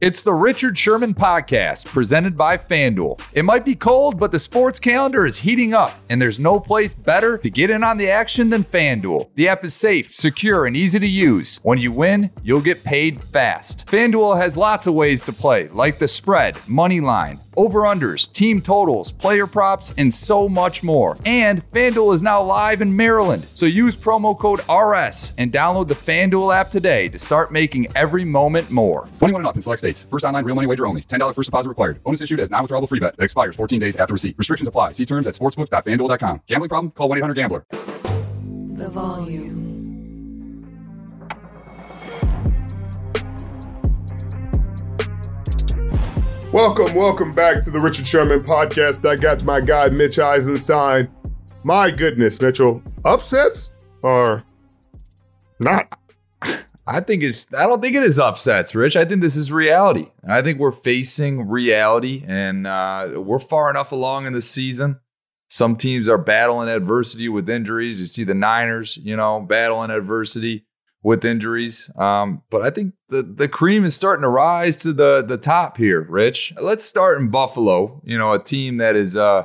It's the Richard Sherman Podcast, presented by FanDuel. It might be cold, but the sports calendar is heating up, and there's no place better to get in on the action than FanDuel. The app is safe, secure, and easy to use. When you win, you'll get paid fast. FanDuel has lots of ways to play, like the spread, money line, over-unders, team totals, player props, and so much more. And FanDuel is now live in Maryland, so use promo code RS and download the FanDuel app today to start making every moment more. 21 and up in select. First online real money wager only. $10 first deposit required. Bonus issued as non-withdrawable free bet that expires 14 days after receipt. Restrictions apply. See terms at sportsbook.fanduel.com. Gambling problem? Call 1-800-GAMBLER. The volume. Welcome, welcome back to the Richard Sherman podcast. I got my guy Mitch Eisenstein. My goodness, Mitchell, upsets are not? I think it's. I don't think it is upsets, Rich. I think this is reality. I think we're facing reality, and uh, we're far enough along in the season. Some teams are battling adversity with injuries. You see the Niners, you know, battling adversity with injuries. Um, but I think the the cream is starting to rise to the the top here, Rich. Let's start in Buffalo. You know, a team that is uh,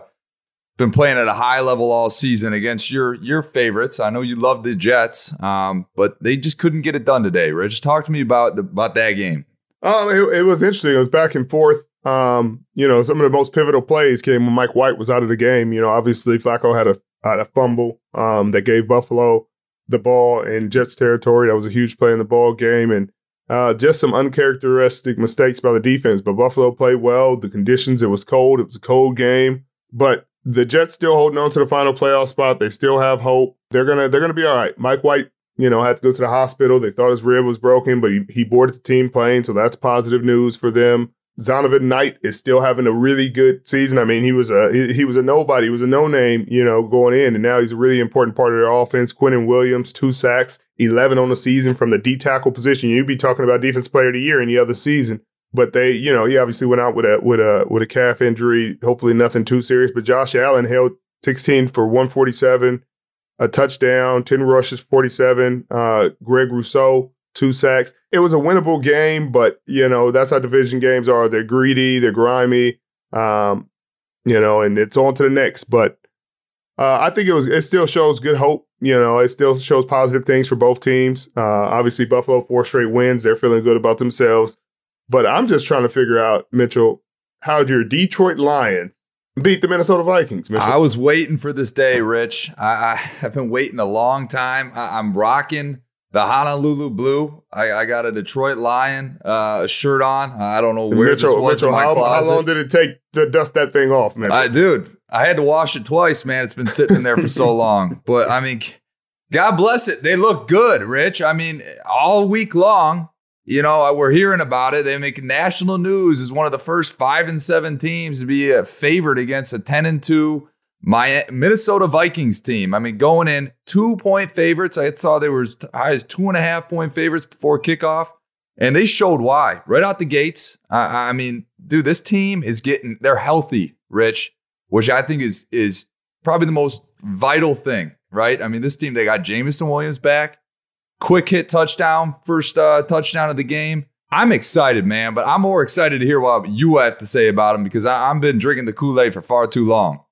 been playing at a high level all season against your your favorites. I know you love the Jets, um, but they just couldn't get it done today. Rich, talk to me about the, about that game. Um, it, it, was interesting. It was back and forth. Um, you know, some of the most pivotal plays came when Mike White was out of the game. You know, obviously Flacco had a had a fumble um, that gave Buffalo the ball in Jets territory. That was a huge play in the ball game, and uh, just some uncharacteristic mistakes by the defense. But Buffalo played well. The conditions, it was cold. It was a cold game, but the Jets still holding on to the final playoff spot. They still have hope. They're gonna they're gonna be all right. Mike White, you know, had to go to the hospital. They thought his rib was broken, but he, he boarded the team plane, so that's positive news for them. Zonovan Knight is still having a really good season. I mean, he was a he, he was a nobody, he was a no name, you know, going in, and now he's a really important part of their offense. Quinnen Williams, two sacks, eleven on the season from the D tackle position. You'd be talking about defense player of the year any other season, but they, you know, he obviously went out with a with a with a calf injury. Hopefully, nothing too serious. But Josh Allen held sixteen for one forty seven, a touchdown, ten rushes, forty seven. Uh, Greg Rousseau two sacks. It was a winnable game, but you know that's how division games are. They're greedy, they're grimy, um, you know, and it's on to the next. But uh, I think it was. It still shows good hope. You know, it still shows positive things for both teams. Uh, obviously, Buffalo four straight wins. They're feeling good about themselves. But I'm just trying to figure out, Mitchell, how did your Detroit Lions beat the Minnesota Vikings. Mitchell? I was waiting for this day, Rich. I, I have been waiting a long time. I, I'm rocking the Honolulu blue. I, I got a Detroit Lion uh, shirt on. I don't know where Mitchell, this was Mitchell, in my how, closet. how long did it take to dust that thing off, man? I, dude, I had to wash it twice, man. It's been sitting in there for so long. But I mean, God bless it. They look good, Rich. I mean, all week long, you know, uh, we're hearing about it. They make national news as one of the first five and seven teams to be a favored against a ten and two My Minnesota Vikings team. I mean, going in two point favorites. I saw they were as high as two and a half point favorites before kickoff, and they showed why right out the gates. I, I mean, dude, this team is getting they're healthy, Rich, which I think is is probably the most vital thing, right? I mean, this team they got Jameson Williams back, quick hit touchdown, first uh, touchdown of the game. I'm excited, man, but I'm more excited to hear what you have to say about him because I, I've been drinking the Kool Aid for far too long.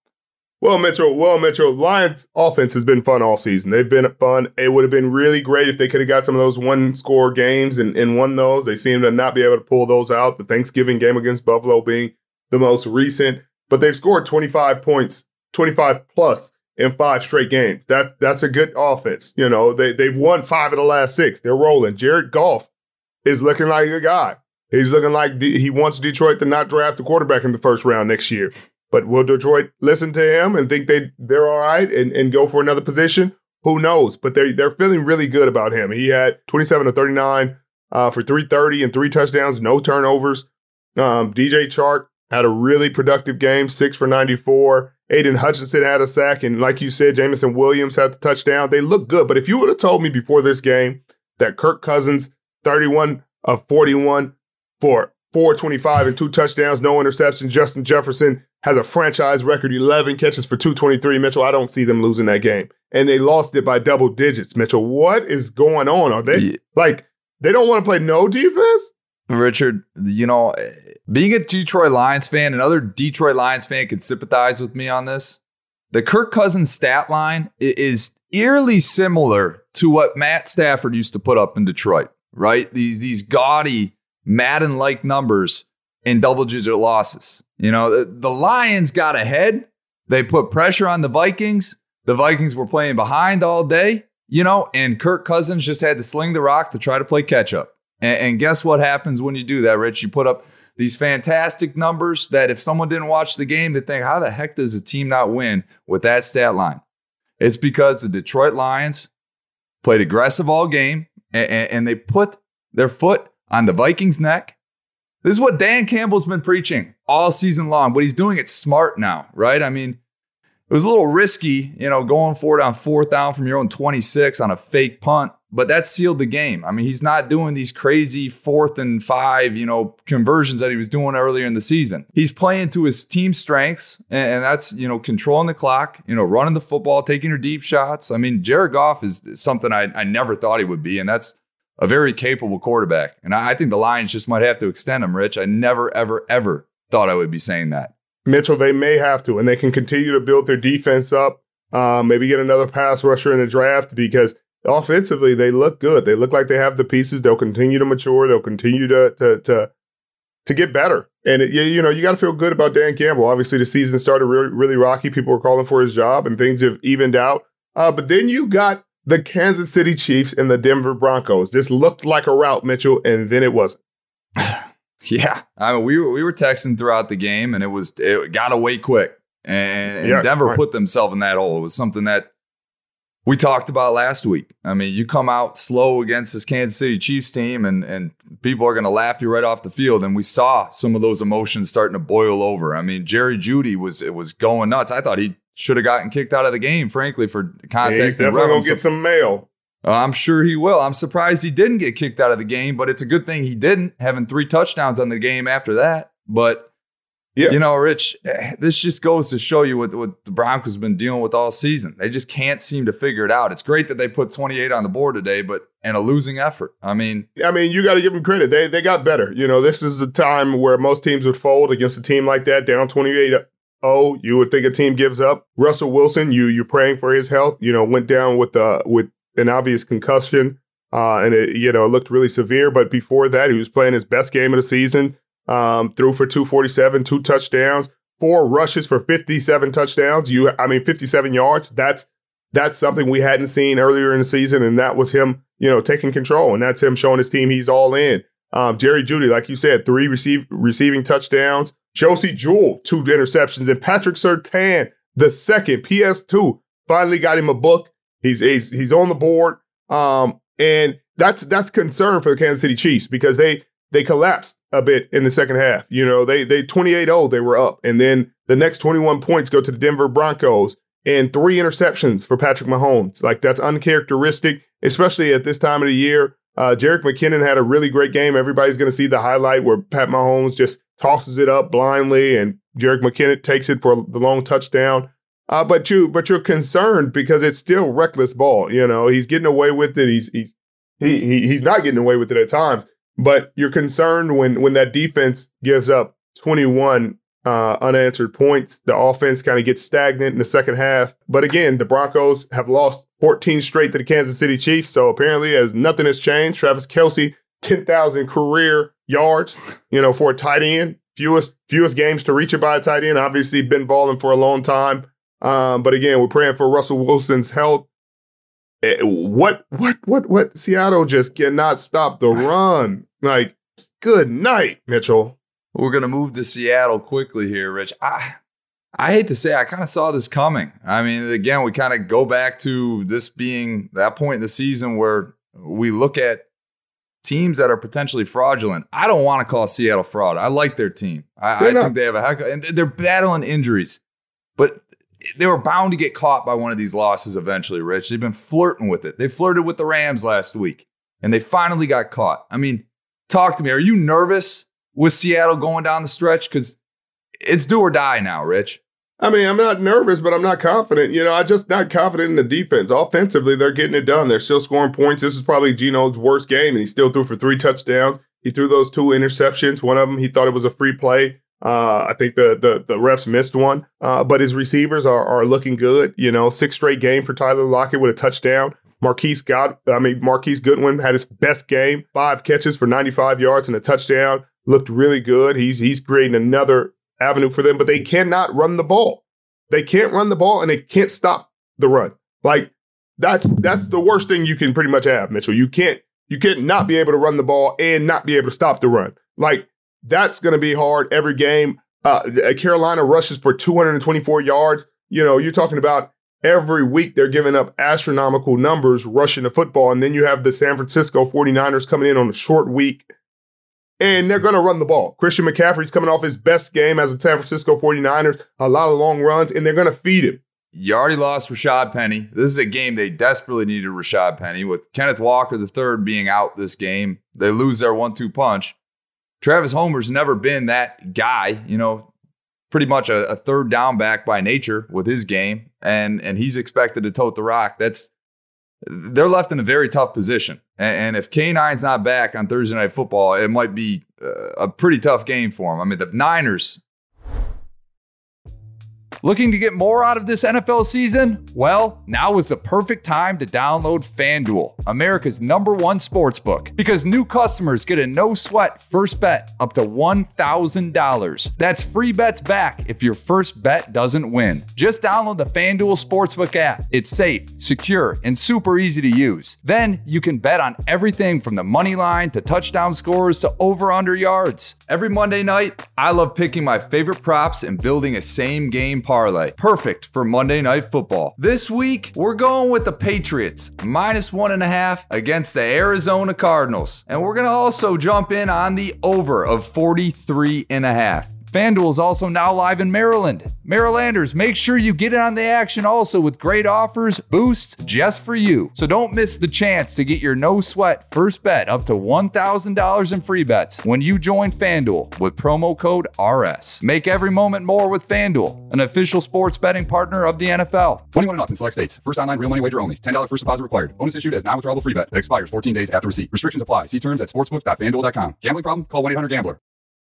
Well, Mitchell, well, Mitchell, Lions offense has been fun all season. They've been fun. It would have been really great if they could have got some of those one score games and, and won those. They seem to not be able to pull those out. The Thanksgiving game against Buffalo being the most recent, but they've scored 25 points, 25 plus in five straight games. That that's a good offense. You know, they they've won five of the last six. They're rolling. Jared Goff is looking like a guy. He's looking like he wants Detroit to not draft a quarterback in the first round next year. But will Detroit listen to him and think they they're all right and, and go for another position? Who knows? But they're they're feeling really good about him. He had 27 to 39 uh, for 330 and three touchdowns, no turnovers. Um, DJ Chark had a really productive game, six for 94. Aidan Hutchinson had a sack, and like you said, Jameson Williams had the touchdown. They look good. But if you would have told me before this game that Kirk Cousins, 31 of 41 for 425 and two touchdowns, no interceptions. Justin Jefferson has a franchise record 11 catches for 223. Mitchell, I don't see them losing that game. And they lost it by double digits. Mitchell, what is going on? Are they yeah. like, they don't want to play no defense? Richard, you know, being a Detroit Lions fan, another Detroit Lions fan could sympathize with me on this. The Kirk Cousins stat line is eerily similar to what Matt Stafford used to put up in Detroit, right? These, these gaudy Madden like numbers and double digit losses. You know, the, the Lions got ahead. They put pressure on the Vikings. The Vikings were playing behind all day, you know, and Kirk Cousins just had to sling the rock to try to play catch up. And, and guess what happens when you do that, Rich? You put up these fantastic numbers that if someone didn't watch the game, they think, how the heck does a team not win with that stat line? It's because the Detroit Lions played aggressive all game and, and they put their foot on the Vikings' neck. This is what Dan Campbell's been preaching all season long, but he's doing it smart now, right? I mean, it was a little risky, you know, going for it on fourth down from your own 26 on a fake punt, but that sealed the game. I mean, he's not doing these crazy fourth and five, you know, conversions that he was doing earlier in the season. He's playing to his team strengths, and, that's, you know, controlling the clock, you know, running the football, taking your deep shots. I mean, Jared Goff is something I, I never thought he would be, and that's a very capable quarterback. And I think the Lions just might have to extend him, Rich. I never, ever, ever thought I would be saying that. Mitchell, they may have to, and they can continue to build their defense up. Uh, maybe get another pass rusher in the draft because offensively they look good. They look like they have the pieces. They'll continue to mature. They'll continue to to to, to get better. And it, you know, you got to feel good about Dan Campbell. Obviously, the season started really, really rocky. People were calling for his job, and things have evened out. Uh, but then you got the Kansas City Chiefs and the Denver Broncos. This looked like a route, Mitchell, and then it wasn't. yeah, I mean, we were, we were texting throughout the game, and it was it got away quick, and, and yeah, Denver right. put themselves in that hole. It was something that we talked about last week. I mean, you come out slow against this Kansas City Chiefs team, and and people are going to laugh you right off the field. And we saw some of those emotions starting to boil over. I mean, Jerry Jeudy was it was going nuts. I thought he should have gotten kicked out of the game, frankly, for contacting. Yeah, he's definitely gonna get some mail. Uh, I'm sure he will. I'm surprised he didn't get kicked out of the game, but it's a good thing he didn't, having three touchdowns on the game after that. But yeah. you know, Rich, eh, this just goes to show you what, what the Broncos have been dealing with all season. They just can't seem to figure it out. It's great that they put 28 on the board today, but and a losing effort. I mean, I mean, you got to give them credit. They they got better. You know, this is the time where most teams would fold against a team like that, down 28 oh, you would think a team gives up. Russell Wilson, you you're praying for his health. You know, went down with uh with an obvious concussion, uh, and it you know looked really severe. But before that, he was playing his best game of the season. Um, threw for 247, two touchdowns, four rushes for 57 touchdowns. You, I mean, 57 yards. That's that's something we hadn't seen earlier in the season, and that was him, you know, taking control, and that's him showing his team he's all in. Um, Jerry Jeudy, like you said, three receive, receiving touchdowns. Josey Jewell, two interceptions, and Patrick Surtain, the second PS2, finally got him a book. He's he's he's on the board, um, and that's that's concern for the Kansas City Chiefs because they they collapsed a bit in the second half. You know, they they 28-0, they were up. And then the next 21 points go to the Denver Broncos and three interceptions for Patrick Mahomes. Like that's uncharacteristic, especially at this time of the year. Uh, Jerick McKinnon had a really great game. Everybody's going to see the highlight where Pat Mahomes just tosses it up blindly and Jerick McKinnon takes it for the long touchdown. Uh, but you, but you're concerned because it's still reckless ball. You know, he's getting away with it. He's he's he, he he's not getting away with it at times. But you're concerned when when that defense gives up 21 uh, unanswered points. The offense kind of gets stagnant in the second half. But again, the Broncos have lost 14 straight to the Kansas City Chiefs. So apparently, as nothing has changed, Travis Kelce, 10,000 career yards, you know, for a tight end. Fewest fewest games to reach it by a tight end. Obviously, been balling for a long time. Um, but again, we're praying for Russell Wilson's health. Eh, what what what what? Seattle just cannot stop the run. Like, good night, Mitchell. We're gonna move to Seattle quickly here, Rich. I I hate to say, I kind of saw this coming. I mean, again, we kind of go back to this being that point in the season where we look at teams that are potentially fraudulent. I don't want to call Seattle fraud. I like their team. I, I think they have a heck, of, and they're battling injuries, but they were bound to get caught by one of these losses eventually. Rich, they've been flirting with it. They flirted with the Rams last week, and they finally got caught. I mean, talk to me. Are you nervous with Seattle going down the stretch? Because it's do or die now, Rich. I mean, I'm not nervous, but I'm not confident. You know, I'm just not confident in the defense. Offensively, they're getting it done. They're still scoring points. This is probably Geno's worst game, and he still threw for three touchdowns. He threw those two interceptions. One of them, he thought it was a free play. Uh, I think the the the refs missed one, uh, but his receivers are are looking good. You know, six straight game for Tyler Lockett with a touchdown. Marquise got, I mean, Marquise Goodwin had his best game, five catches for 95 yards and a touchdown looked really good. He's he's creating another avenue for them, but they cannot run the ball. They can't run the ball and they can't stop the run. Like that's that's the worst thing you can pretty much have, Mitchell. You can't you can't not be able to run the ball and not be able to stop the run. Like that's going to be hard every game. Uh, Carolina rushes for 224 yards. You know, you're talking about every week they're giving up astronomical numbers rushing the football. And then you have the San Francisco 49ers coming in on a short week and they're going to run the ball. Christian McCaffrey's coming off his best game as a San Francisco 49ers, a lot of long runs, and they're going to feed him. You already lost Rashad Penny. This is a game they desperately needed Rashad Penny. With Kenneth Walker III being out this game, they lose their one two punch. Travis Homer's never been that guy, you know, pretty much a, a, third down back by nature with his game, and and he's expected to tote the rock. That's they're left in a very tough position. And, and if K9's not back on Thursday Night Football, it might be uh, a pretty tough game for him. I mean, the Niners Looking to get more out of this NFL season? Well, now is the perfect time to download FanDuel, America's number one sports book, because new customers get a no sweat first bet up to $1,000. That's free bets back if your first bet doesn't win. Just download the FanDuel Sportsbook app. It's safe, secure, and super easy to use. Then you can bet on everything from the money line to touchdown scores to over under yards. Every Monday night, I love picking my favorite props and building a same game. Perfect for Monday Night Football. This week, we're going with the Patriots, minus one and a half against the Arizona Cardinals. And we're going to also jump in on the over of 43 and a half. FanDuel is also now live in Maryland. Marylanders, make sure you get in on the action also with great offers, boosts just for you. So don't miss the chance to get your no sweat first bet up to $1,000 in free bets when you join FanDuel with promo code RS. Make every moment more with FanDuel, an official sports betting partner of the NFL. 21 and up in select states. First online real money wager only. $10 first deposit required. Bonus issued as non-withdrawable free bet that expires 14 days after receipt. Restrictions apply. See terms at sportsbook.fanduel.com. Gambling problem? Call 1-800-GAMBLER.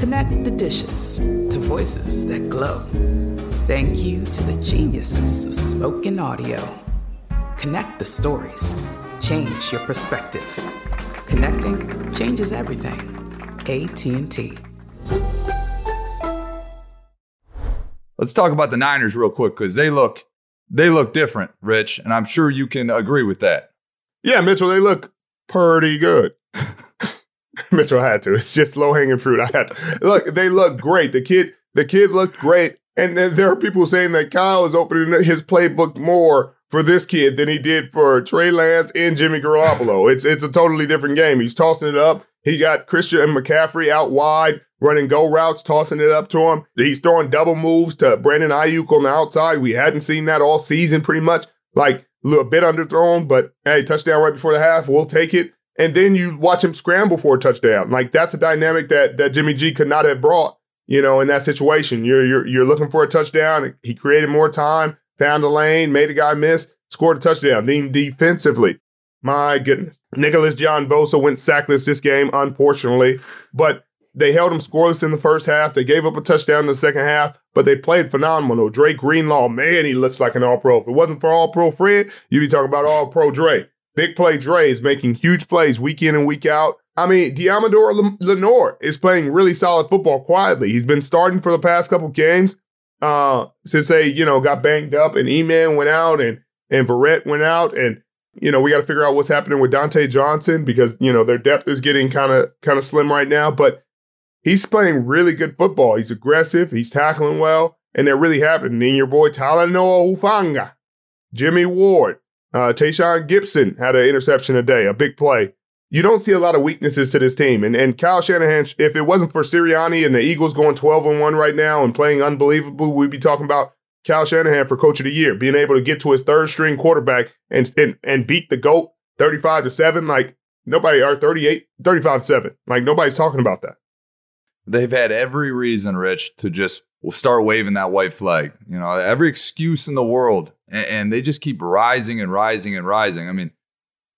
Connect the dishes to voices that glow. Thank you to the geniuses of spoken audio. Connect the stories. Change your perspective. Connecting changes everything. AT&T. Let's talk about the Niners real quick because they look they look different, Rich, and I'm sure you can agree with that. Yeah, Mitchell, they look pretty good. Mitchell had to. It's just low hanging fruit. I had look. They look great. The kid, the kid looked great. And then there are people saying that Kyle is opening his playbook more for this kid than he did for Trey Lance and Jimmy Garoppolo. It's it's a totally different game. He's tossing it up. He got Christian and McCaffrey out wide, running go routes, tossing it up to him. He's throwing double moves to Brandon Aiyuk on the outside. We hadn't seen that all season, pretty much. Like a little bit underthrown, but hey, touchdown right before the half. We'll take it. And then you watch him scramble for a touchdown. Like that's a dynamic that that Jimmy G could not have brought. You know, in that situation, you're you're you're looking for a touchdown. He created more time, found a lane, made a guy miss, scored a touchdown. Then defensively, my goodness. Nicholas John Bosa went sackless this game, unfortunately, but they held him scoreless in the first half. They gave up a touchdown in the second half, but they played phenomenal. Dre Greenlaw, man, he looks like an all pro. If it wasn't for all pro Fred, you'd be talking about all pro Dre. Big play Dre is making huge plays week in and week out. I mean, Deommodore Lenoir is playing really solid football quietly. He's been starting for the past couple games uh, since they, you know, got banged up and E-Man went out and and Verrett went out and you know, we got to figure out what's happening with Dontae Johnson because, you know, their depth is getting kind of kind of slim right now, but he's playing really good football. He's aggressive, he's tackling well, and they're really happening. And your boy Talanoa Hufanga, Jimmy Ward, uh, Tashaun Gipson had an interception a day, a big play. You don't see a lot of weaknesses to this team. And and Kyle Shanahan, if it wasn't for Sirianni and the Eagles going 12 and 1 right now and playing unbelievable, we'd be talking about Kyle Shanahan for coach of the year, being able to get to his third string quarterback and and, and beat the GOAT 35 to 7. Like nobody or 38, 35 7. Like nobody's talking about that. They've had every reason, Rich, to just start waving that white flag. You know, every excuse in the world. And, and they just keep rising and rising and rising. I mean,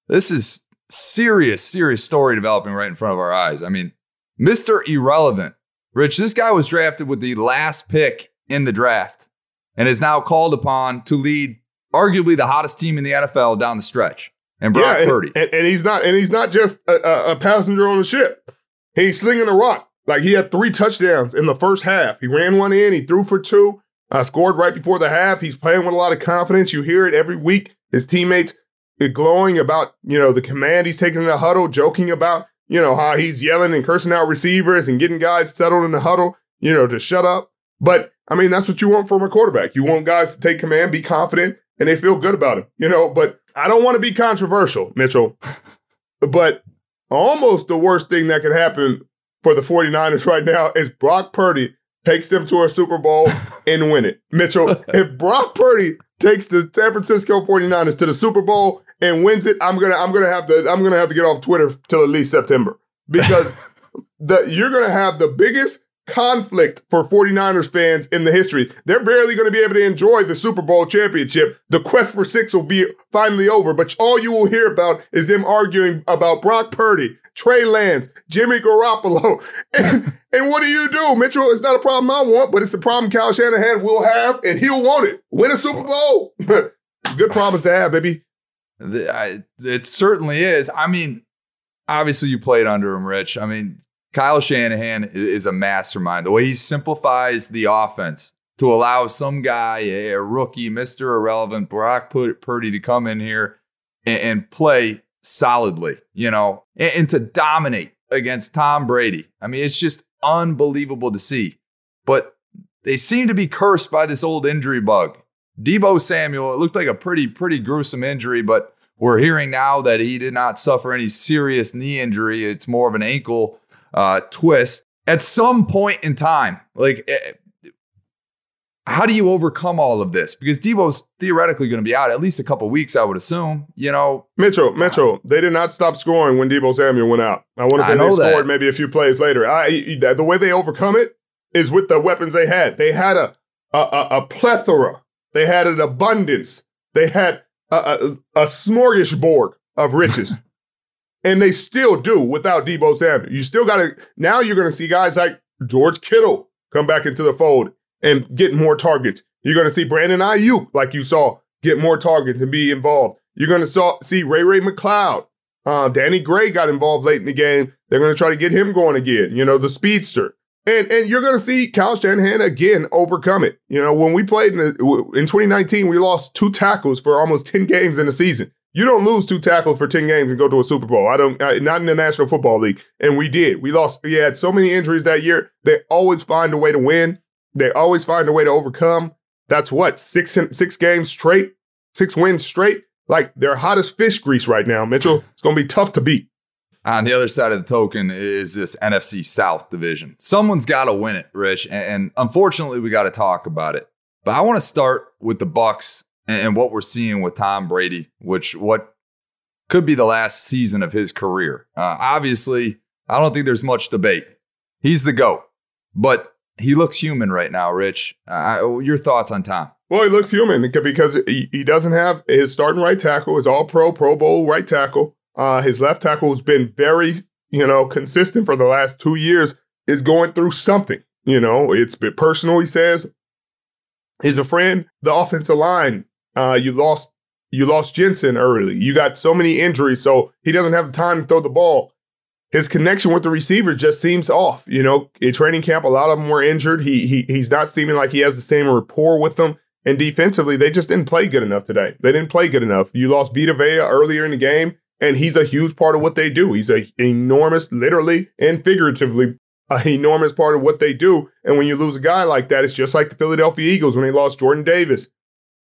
this is serious, serious story developing right in front of our eyes. I mean, Mr. Irrelevant. Rich, this guy was drafted with the last pick in the draft and is now called upon to lead arguably the hottest team in the NFL down the stretch. And Brock yeah, and, Purdy. And, and, he's not and he's not just a, a, passenger on the ship. He's slinging a rock. Like he had three touchdowns in the first half. He ran one in, he threw for two, uh, scored right before the half. He's playing with a lot of confidence. You hear it every week. His teammates glowing about, you know, the command he's taking in the huddle, joking about, you know, how he's yelling and cursing out receivers and getting guys settled in the huddle, you know, to shut up. But I mean, that's what you want from a quarterback. You want guys to take command, be confident, and they feel good about him, you know. But I don't want to be controversial, Mitchell. but almost the worst thing that could happen for the 49ers right now is Brock Purdy takes them to a Super Bowl and win it. Mitchell, if Brock Purdy takes the San Francisco 49ers to the Super Bowl and wins it, I'm gonna I'm gonna have to I'm gonna have to get off Twitter till at least September. Because the you're gonna have the biggest conflict for 49ers fans in the history. They're barely going to be able to enjoy the Super Bowl championship. The quest for six will be finally over, but all you will hear about is them arguing about Brock Purdy, Trey Lance, Jimmy Garoppolo. And, and what do you do, Mitchell? It's not a problem I want, but it's the problem Kyle Shanahan will have, and he'll want it. Win a Super Bowl. Good promise to have, baby. It certainly is. I mean, obviously you played under him, Rich. I mean, Kyle Shanahan is a mastermind. The way he simplifies the offense to allow some guy, a rookie, Mr. Irrelevant, Brock Purdy, to come in here and, play solidly, you know, and, to dominate against Tom Brady. I mean, it's just unbelievable to see. But they seem to be cursed by this old injury bug. Deebo Samuel, it looked like a pretty, pretty gruesome injury, but we're hearing now that he did not suffer any serious knee injury. It's more of an ankle uh, twist at some point in time. Like, eh, how do you overcome all of this? Because Deebo's theoretically going to be out at least a couple weeks, I would assume. You know, Mitchell, Mitchell, they did not stop scoring when Deebo Samuel went out. I want to say they scored that. maybe a few plays later. I, the way they overcome it is with the weapons they had. They had a a, a, a plethora. They had an abundance. They had a, a, a smorgasbord of riches. and they still do without Deebo Samuel. You still got to, now you're going to see guys like George Kittle come back into the fold and get more targets. You're going to see Brandon Aiyuk, like you saw, get more targets and be involved. You're going to see Ray Ray McCloud. Uh, Danny Gray got involved late in the game. They're going to try to get him going again, you know, the speedster. And and you're going to see Kyle Shanahan again overcome it. You know, when we played in, the, in 2019, we lost two tackles for almost 10 games in the season. You don't lose two tackles for 10 games and go to a Super Bowl. I don't, not in the National Football League. And we did. We lost, we had so many injuries that year. They always find a way to win. They always find a way to overcome. That's what, six, six games straight, six wins straight. Like they're hot as fish grease right now, Mitchell. It's going to be tough to beat. On the other side of the token is this NFC South division. Someone's got to win it, Rich, and, unfortunately, we got to talk about it. But I want to start with the Bucks and, and what we're seeing with Tom Brady, which what could be the last season of his career. Uh, obviously, I don't think there's much debate. He's the goat, but he looks human right now. Rich, uh, your thoughts on Tom? Well, he looks human because he, he doesn't have his starting right tackle, his all pro, Pro Bowl right tackle. Uh, his left tackle has been very, you know, consistent for the last two years, is going through something. You know, it's been personal, he says. He's a friend. The offensive line, uh, you lost you lost Jensen early. You got so many injuries, so he doesn't have the time to throw the ball. His connection with the receiver just seems off. You know, in training camp, a lot of them were injured. He he he's not seeming like he has the same rapport with them. And defensively, they just didn't play good enough today. They didn't play good enough. You lost Vita Vea earlier in the game, and he's a huge part of what they do. He's a enormous, literally and figuratively, an enormous part of what they do. And when you lose a guy like that, it's just like the Philadelphia Eagles when they lost Jordan Davis.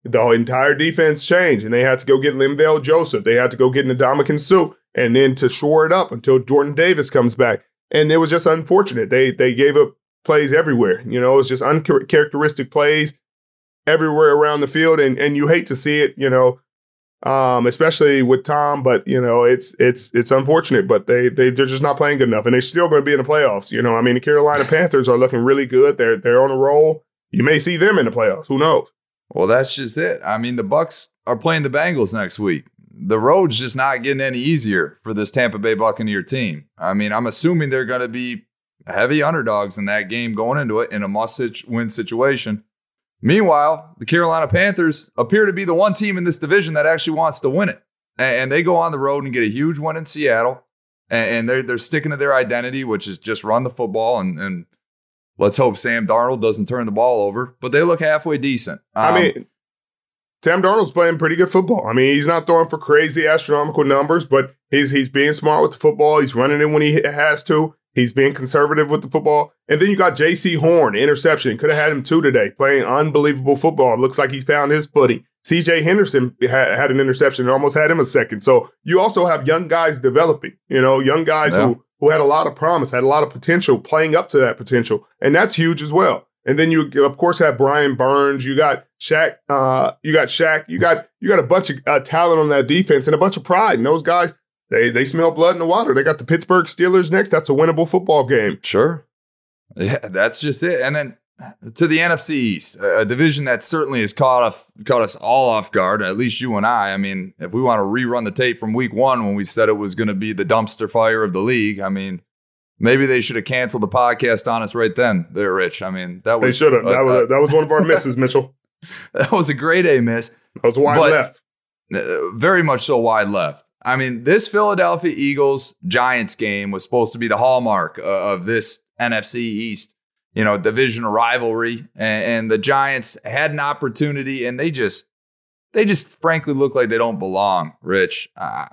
The entire defense changed, and they had to go get Linval Joseph. They had to go get Ndamukong Suh, and then to shore it up until Jordan Davis comes back. And it was just unfortunate. They they gave up plays everywhere. You know, it was just uncharacteristic plays everywhere around the field, and and you hate to see it. You know, um, especially with Tom. But you know, it's it's it's unfortunate. But they they they're just not playing good enough, and they're still going to be in the playoffs. You know, I mean, the Carolina Panthers are looking really good. They're they're on a roll. You may see them in the playoffs. Who knows? Well, that's just it. I mean, the Bucks are playing the Bengals next week. The road's just not getting any easier for this Tampa Bay Buccaneer team. I mean, I'm assuming they're going to be heavy underdogs in that game going into it in a must-win situation. Meanwhile, the Carolina Panthers appear to be the one team in this division that actually wants to win it, and they go on the road and get a huge win in Seattle, and they're they're sticking to their identity, which is just run the football and and let's hope Sam Darnold doesn't turn the ball over. But they look halfway decent. I Um, mean, Sam Darnold's playing pretty good football. I mean, he's not throwing for crazy astronomical numbers, but he's he's being smart with the football. He's running it when he has to. He's being conservative with the football. And then you got Jaycee Horn, interception. Could have had him two today, playing unbelievable football. Looks like he's found his footing. C.J. Henderson had, had an interception and almost had him a second. So you also have young guys developing. You know, young guys Yeah. who who had a lot of promise, had a lot of potential, playing up to that potential, and that's huge as well. And then you, of course, have Brian Burns. You got Shaq. Uh, you got Shaq. You got you got a bunch of uh, talent on that defense and a bunch of pride. And those guys, they they smell blood in the water. They got the Pittsburgh Steelers next. That's a winnable football game. Sure. Yeah, that's just it. And then to the NFC East, a division that certainly has caught off, caught us all off guard. At least you and I. I mean, if we want to rerun the tape from Week One when we said it was going to be the dumpster fire of the league, I mean, maybe they should have canceled the podcast on us right then. They're Rich. I mean, that was They should have. That uh, was that was one of our misses, Mitchell. that was a great A miss. That was wide left. Uh, very much so wide left. I mean, this Philadelphia Eagles Giants game was supposed to be the hallmark uh, of this NFC East, you know, division rivalry, and, and the Giants had an opportunity, and they just, they just frankly look like they don't belong. Rich, uh,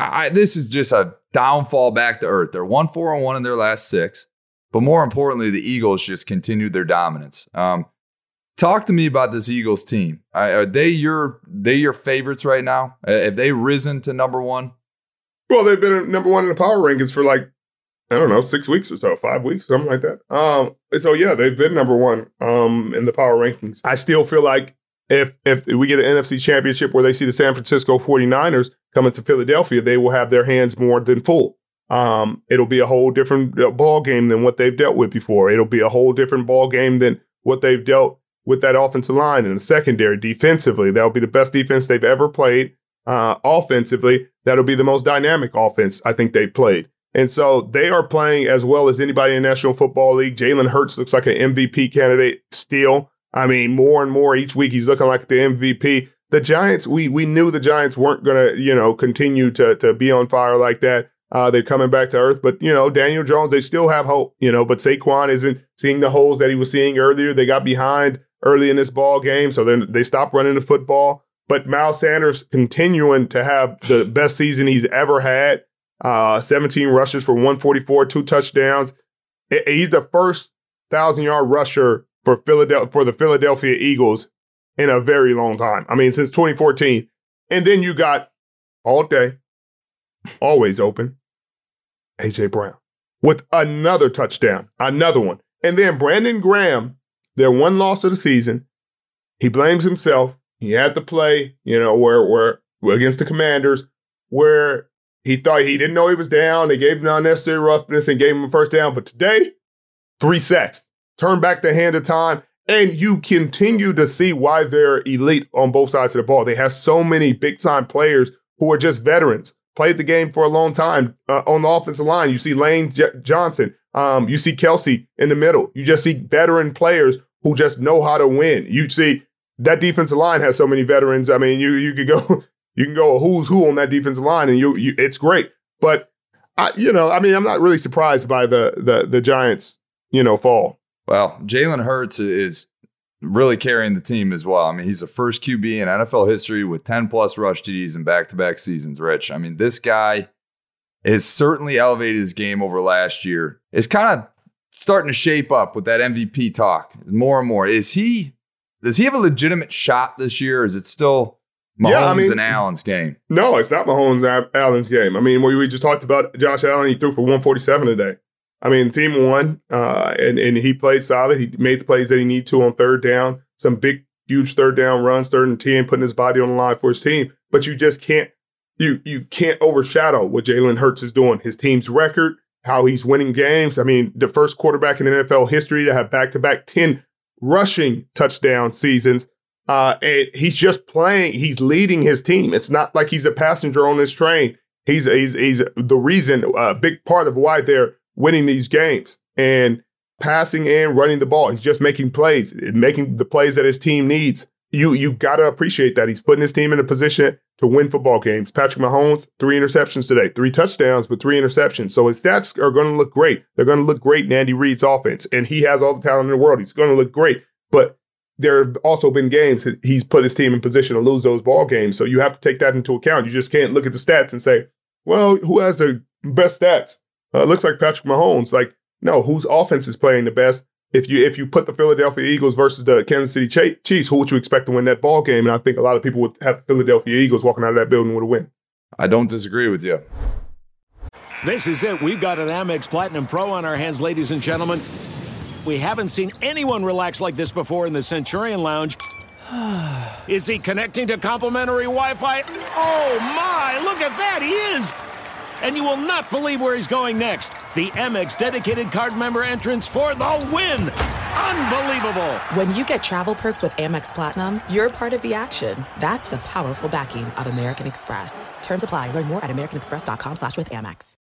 I, this is just a downfall back to earth. They're one four and one in their last six, but more importantly, the Eagles just continued their dominance. Um, Talk to me about this Eagles team. Are they your they your favorites right now? Uh, Have they risen to number one? Well, they've been number one in the power rankings for like I don't know, six weeks or so, five weeks, something like that. Um, so yeah, they've been number one um in the power rankings. I still feel like if if we get an NFC championship where they see the San Francisco 49ers coming to Philadelphia, they will have their hands more than full. Um, it'll be a whole different uh, ball game than what they've dealt with before. It'll be a whole different ball game than what they've dealt with that offensive line and the secondary defensively. That'll be the best defense they've ever played. Uh, offensively, that'll be the most dynamic offense I think they've played. And so they are playing as well as anybody in the National Football League. Jalen Hurts looks like an MVP candidate still. I mean, more and more each week he's looking like the MVP. The Giants, we we knew the Giants weren't gonna, you know, continue to to be on fire like that. Uh, they're coming back to earth, but you know, Daniel Jones, they still have hope, you know. But Saquon isn't seeing the holes that he was seeing earlier. They got behind early in this ball game, so then they stopped running the football. But Miles Sanders continuing to have the best season he's ever had. Uh, 17 rushes for 144, two touchdowns. He's the first thousand yard rusher for Philadelphia for the Philadelphia Eagles in a very long time. I mean, since 2014. And then you got all day, always open, AJ Brown with another touchdown, another one. And then Brandon Graham, their one loss of the season, he blames himself. He had the play, you know, where where against the Commanders, where he thought he didn't know he was down. They gave him unnecessary roughness and gave him a first down. But today, three sacks. Turn back the hand of time. And you continue to see why they're elite on both sides of the ball. They have so many big time players who are just veterans, played the game for a long time uh, on the offensive line. You see Lane J- Johnson, um, you see Kelce in the middle. You just see veteran players who just know how to win. You see that defensive line has so many veterans. I mean, you you could go you can go a who's who on that defensive line, and you, you it's great. But I, you know, I mean, I'm not really surprised by the the the Giants, you know, fall. Well, Jalen Hurts is really carrying the team as well. I mean, he's the first QB in NFL history with 10 plus rush TDs in back to back seasons, Rich. I mean, this guy has certainly elevated his game over last year. It's kind of starting to shape up with that MVP talk more and more. Is he, does he have a legitimate shot this year? is it still Mahomes yeah, I mean, and Allen's game? No, it's not Mahomes and Allen's game. I mean, we, we just talked about Josh Allen, he threw for 147 today. I mean, team won, uh, and and he played solid. He made the plays that he needed to on third down. Some big, huge third down runs, third and ten, putting his body on the line for his team. But you just can't you you can't overshadow what Jalen Hurts is doing. His team's record, how he's winning games. I mean, the first quarterback in NFL history to have back to back ten rushing touchdown seasons. Uh, and he's just playing. He's leading his team. It's not like he's a passenger on this train. He's he's he's the reason, a big part of why they're winning these games and passing and running the ball. He's just making plays, making the plays that his team needs. You you got to appreciate that. He's putting his team in a position to win football games. Patrick Mahomes, three interceptions today, three touchdowns, but three interceptions. So his stats are going to look great. They're going to look great in Andy Reid's offense. And he has all the talent in the world. He's going to look great. But there have also been games he's put his team in position to lose those ball games. So you have to take that into account. You just can't look at the stats and say, well, who has the best stats? Uh, looks like Patrick Mahomes. Like, no, whose offense is playing the best? If you if you put the Philadelphia Eagles versus the Kansas City Chiefs, who would you expect to win that ball game? And I think a lot of people would have the Philadelphia Eagles walking out of that building with a win. I don't disagree with you. This is it. We've got an Amex Platinum Pro on our hands, ladies and gentlemen. We haven't seen anyone relax like this before in the Centurion Lounge. Is he connecting to complimentary Wi Fi? Oh my, look at that, he is! And you will not believe where he's going next. The Amex dedicated card member entrance for the win. Unbelievable. When you get travel perks with Amex Platinum, you're part of the action. That's the powerful backing of American Express. Terms apply. Learn more at americanexpress.com slash with Amex.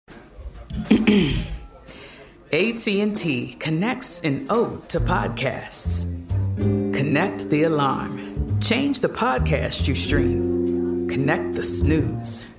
AT&T connects an ode to podcasts. Connect the alarm. Change the podcast you stream. Connect the snooze.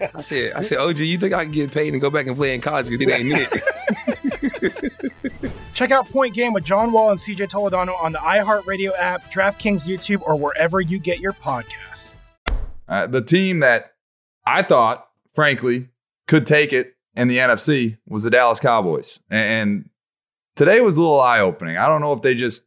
I said, I said, OG, you think I can get paid and go back and play in college because it ain't it? Check out Point Game with John Wall and CJ Toledano on the iHeartRadio app, DraftKings YouTube, or wherever you get your podcasts. Uh, the team that I thought, frankly, could take it in the NFC was the Dallas Cowboys. And today was a little eye opening. I don't know if they just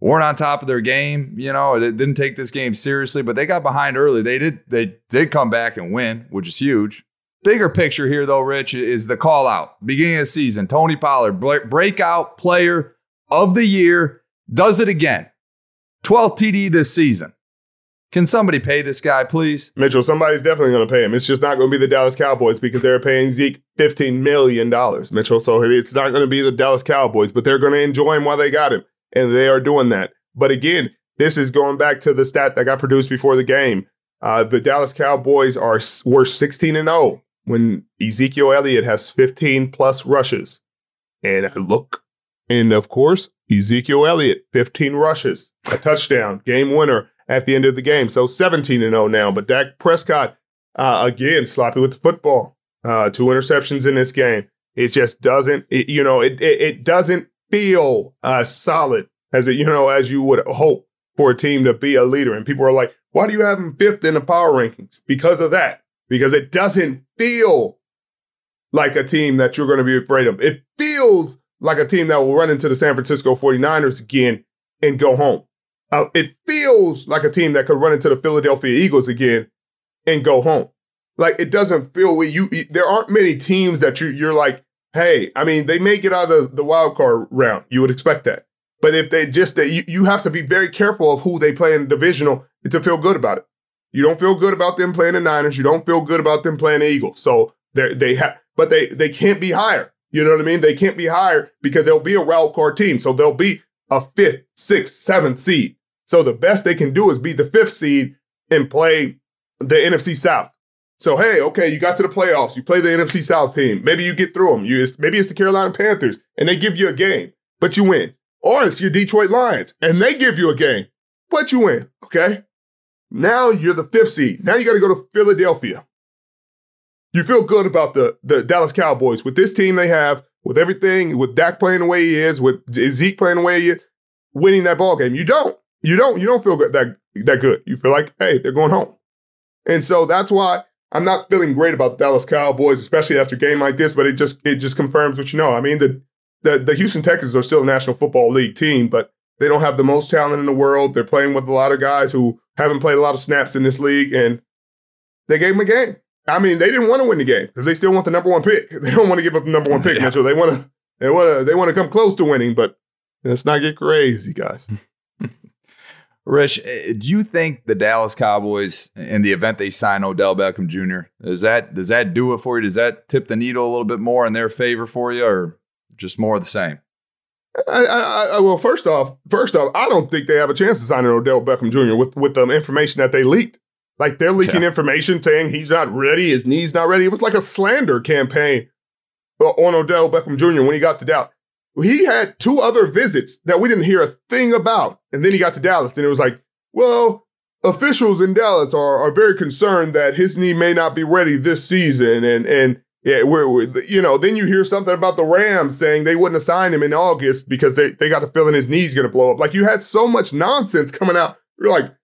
weren't on top of their game, you know, it didn't take this game seriously, but they got behind early. They did they did come back and win, which is huge. Bigger picture here, though, Rich, is the call out. Beginning of the season, Tony Pollard, breakout player of the year, does it again. 12th TD this season. Can somebody pay this guy, please? Mitchell, somebody's definitely going to pay him. It's just not going to be the Dallas Cowboys because they're paying Zeke $15 million, Mitchell. So it's not going to be the Dallas Cowboys, but they're going to enjoy him while they got him. And they are doing that. But again, this is going back to the stat that got produced before the game. Uh, the Dallas Cowboys are were 16 and 0 when Ezekiel Elliott has 15 plus rushes. And I look, and of course, Ezekiel Elliott, 15 rushes, a touchdown, game winner at the end of the game. So 17 and 0 now. But Dak Prescott, uh, again, sloppy with the football. Uh, two interceptions in this game. It just doesn't, it, you know, it, it, it doesn't feel uh, solid as it, you know, as you would hope for a team to be a leader. And people are like, why do you have him fifth in the power rankings? Because of that. Because it doesn't feel like a team that you're going to be afraid of. It feels like a team that will run into the San Francisco 49ers again and go home. Uh, it feels like a team that could run into the Philadelphia Eagles again and go home. Like it doesn't feel you. you there aren't many teams that you you're like, hey. I mean, they may get out of the wild card round. You would expect that, but if they just that you, you have to be very careful of who they play in the divisional to feel good about it. You don't feel good about them playing the Niners. You don't feel good about them playing the Eagles. So they they have, but they they can't be higher. You know what I mean? They can't be higher because they'll be a wild card team. So they'll be a fifth, sixth, seventh seed. So the best they can do is be the fifth seed and play the NFC South. So hey, okay, you got to the playoffs. You play the NFC South team. Maybe you get through them. You maybe it's the Carolina Panthers and they give you a game, but you win. Or it's your Detroit Lions and they give you a game, but you win. Okay. Now you're the fifth seed. Now you got to go to Philadelphia. You feel good about the the Dallas Cowboys with this team they have, with everything, with Dak playing the way he is, with Zeke playing the way he is, winning that ball game. You don't. You don't. You don't feel good, that that good. You feel like, hey, they're going home. And so that's why I'm not feeling great about the Dallas Cowboys, especially after a game like this. But it just it just confirms what you know. I mean, the the, the Houston Texans are still a National Football League team, but they don't have the most talent in the world. They're playing with a lot of guys who haven't played a lot of snaps in this league, and they gave them a game. I mean, they didn't want to win the game because they still want the number one pick. They don't want to give up the number one pick, Yeah. Mitchell. They want to they want to they want to come close to winning, but let's not get crazy, guys. Rich, eh, do you think the Dallas Cowboys, in the event they sign Odell Beckham Jr., does that does that do it for you? Does that tip the needle a little bit more in their favor for you, or just more of the same? I, I, I, well, first off, first off, I don't think they have a chance of signing Odell Beckham Jr. with with the information that they leaked. Like they're leaking Yeah. information saying he's not ready, his knee's not ready. It was like a slander campaign uh, on Odell Beckham Jr. when he got to Dallas. He had two other visits that we didn't hear a thing about, and then he got to Dallas, and it was like, well, officials in Dallas are are very concerned that his knee may not be ready this season, and and yeah, we're, we're you know, then you hear something about the Rams saying they wouldn't assign him in August because they they got the feeling his knee's gonna blow up. Like you had so much nonsense coming out. You're like,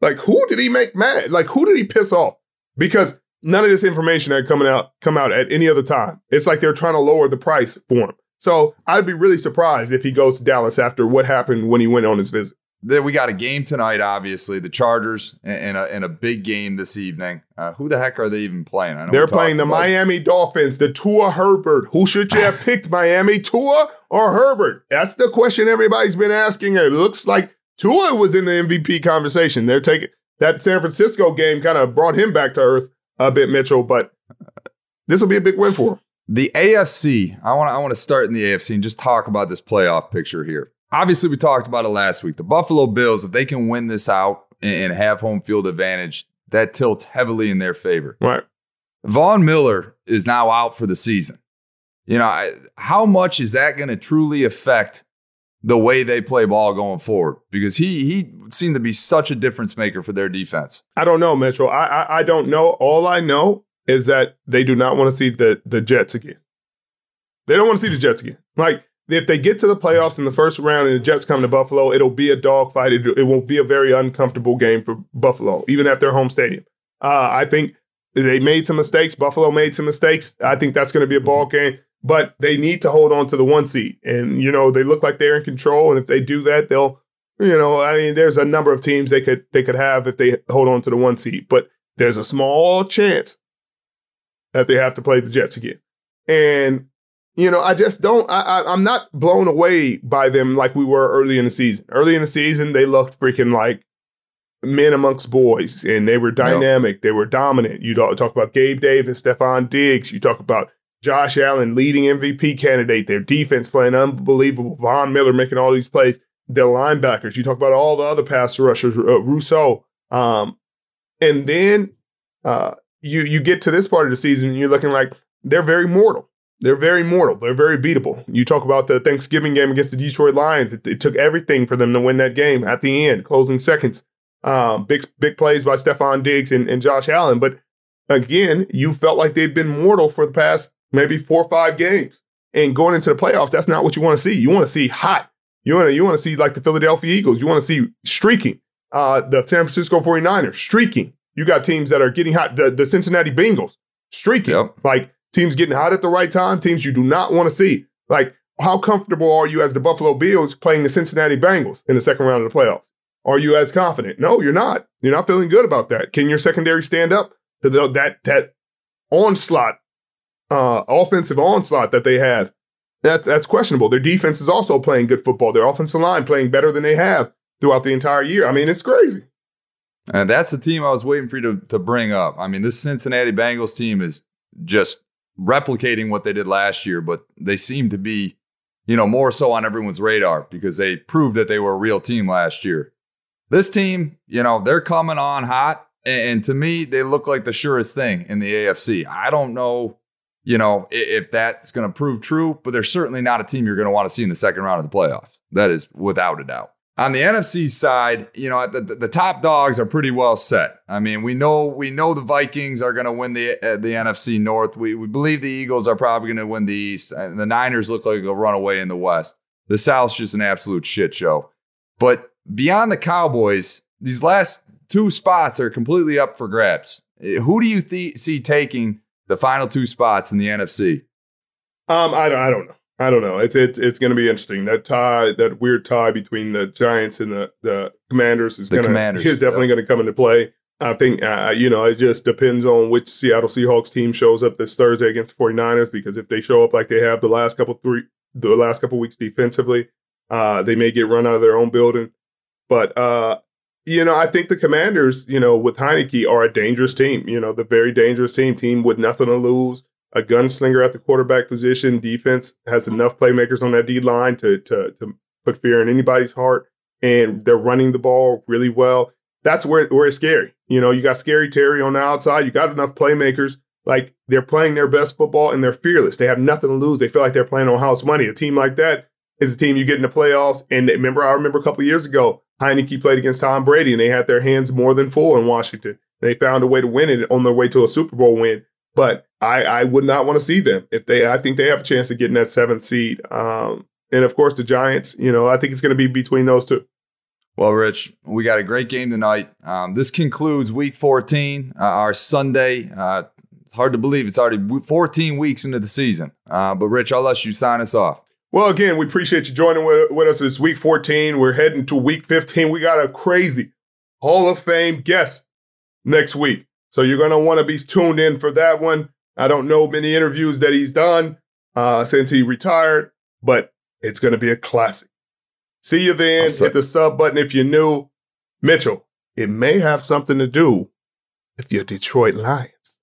like who did he make mad? Like who did he piss off? Because none of this information had coming out come out at any other time. It's like they're trying to lower the price for him. So I'd be really surprised if he goes to Dallas after what happened when he went on his visit. then we got a game tonight, obviously, the Chargers and a, and a big game this evening. Uh, who the heck are they even playing? I know They're playing the Miami Dolphins, the Tua Herbert. Who should you have picked, Miami, Tua or Herbert? That's the question everybody's been asking. It looks like Tua was in the MVP conversation. They're taking that San Francisco game kind of brought him back to earth a bit, Mitchell, but this will be a big win for him. The AFC, I want to I want to start in the AFC and just talk about this playoff picture here. Obviously, we talked about it last week. The Buffalo Bills, if they can win this out and and have home field advantage, that tilts heavily in their favor. Right. Von Miller is now out for the season. You know, I- how much is that going to truly affect the way they play ball going forward? Because he he seemed to be such a difference maker for their defense. I don't know, Mitchell. I, I I don't know. All I know is that they do not want to see the the Jets again. They don't want to see the Jets again. Like if they get to the playoffs in the first round and the Jets come to Buffalo, it'll be a dogfight. It, it won't be a very uncomfortable game for Buffalo, even at their home stadium. Uh, I think they made some mistakes. Buffalo made some mistakes. I think that's going to be a ball game. But they need to hold on to the one seed, and you know they look like they're in control. And if they do that, they'll, you know, I mean, there's a number of teams they could they could have if they hold on to the one seed. But there's a small chance that they have to play the Jets again. And you know, I just don't. I, I I'm not blown away by them like we were early in the season. Early in the season, they looked freaking like men amongst boys, and they were dynamic. They were dominant. You talk talk about Gabe Davis, Stefon Diggs. You talk about Josh Allen, leading MVP candidate. Their defense playing unbelievable. Von Miller making all these plays. Their linebackers. You talk about all the other pass rushers. Uh, Rousseau. Um, and then uh, you you get to this part of the season, and you're looking like they're very mortal. They're very mortal. They're very beatable. You talk about the Thanksgiving game against the Detroit Lions. It, it took everything for them to win that game at the end, closing seconds. Um, big big plays by Stefon Diggs and, and Josh Allen. But again, you felt like they'd been mortal for the past maybe four or five games. And going into the playoffs, that's not what you want to see. You want to see hot. You want to you want to see like the Philadelphia Eagles. You want to see streaking. Uh, the San Francisco 49ers streaking. You got teams that are getting hot. The, the Cincinnati Bengals streaking. Like teams getting hot at the right time, teams you do not want to see. Like, how comfortable are you as the Buffalo Bills playing the Cincinnati Bengals in the second round of the playoffs? Are you as confident? No, you're not. You're not feeling good about that. Can your secondary stand up to the, that that onslaught, uh, offensive onslaught that they have? That that's questionable. Their defense is also playing good football. Their offensive line playing better than they have throughout the entire year. I mean, it's crazy. And that's the team I was waiting for you to, to bring up. I mean, this Cincinnati Bengals team is just replicating what they did last year, but they seem to be, you know, more so on everyone's radar because they proved that they were a real team last year. This team, you know, they're coming on hot. And to me, they look like the surest thing in the AFC. I don't know, you know, if that's going to prove true, but they're certainly not a team you're going to want to see in the second round of the playoffs. That is without a doubt. On the NFC side, you know, the, the, top dogs are pretty well set. I mean, we know we know the Vikings are going to win the uh, the NFC North. We we believe the Eagles are probably going to win the East, and the Niners look like they'll run away in the West. The South's just an absolute shit show. But beyond the Cowboys, these last two spots are completely up for grabs. Uh, Who do you th- see taking the final two spots in the NFC? Um, I don't, I don't know. I don't know. It's it's it's going to be interesting. That tie, that weird tie between the Giants and the the Commanders is going to is definitely going to come into play. I think uh, you know it just depends on which Seattle Seahawks team shows up this Thursday against the 49ers because if they show up like they have the last couple three the last couple weeks defensively, uh, they may get run out of their own building. But uh, you know, I think the Commanders, you know, with Heinicke are a dangerous team. You know, the very dangerous team, team with nothing to lose a gunslinger at the quarterback position. Defense has enough playmakers on that D line to to to put fear in anybody's heart, and they're running the ball really well. That's where where it's scary. You know, you got scary Terry on the outside. You got enough playmakers. Like they're playing their best football and they're fearless. They have nothing to lose. They feel like they're playing on house money. A team like that is a team you get in the playoffs. And remember, I remember a couple years ago, Heinicke played against Tom Brady and they had their hands more than full in Washington. They found a way to win it on their way to a Super Bowl win. But I, I would not want to see them if they. I think they have a chance of getting that seventh seed. Um, and of course, the Giants. You know, I think it's going to be between those two. Well, Rich, we got a great game tonight. Um, this concludes Week 14, uh, our Sunday. Uh, it's hard to believe it's already 14 weeks into the season. Uh, but Rich, I'll let you sign us off. Well, again, we appreciate you joining with, with us this week 14. We're heading to week 15. We got a crazy Hall of Fame guest next week. So you're going to want to be tuned in for that one. I don't know many interviews that he's done uh, since he retired, but it's going to be a classic. See you then. Hit the sub button if you're new. Mitchell, it may have something to do with your Detroit Lions.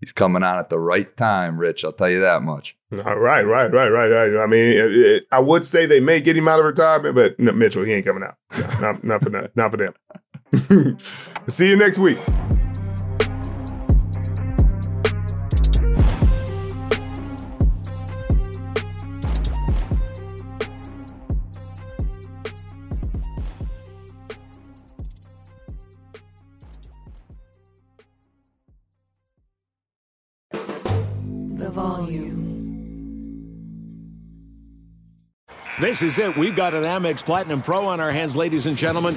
He's coming on at the right time, Rich. I'll tell you that much. All right, right, right, right, right. I mean, it, it, I would say they may get him out of retirement, but no, Mitchell, he ain't coming out. No, not, not for that. Not for them. See you next week. The volume. This is it. We've got an Amex Platinum Pro on our hands, ladies and gentlemen.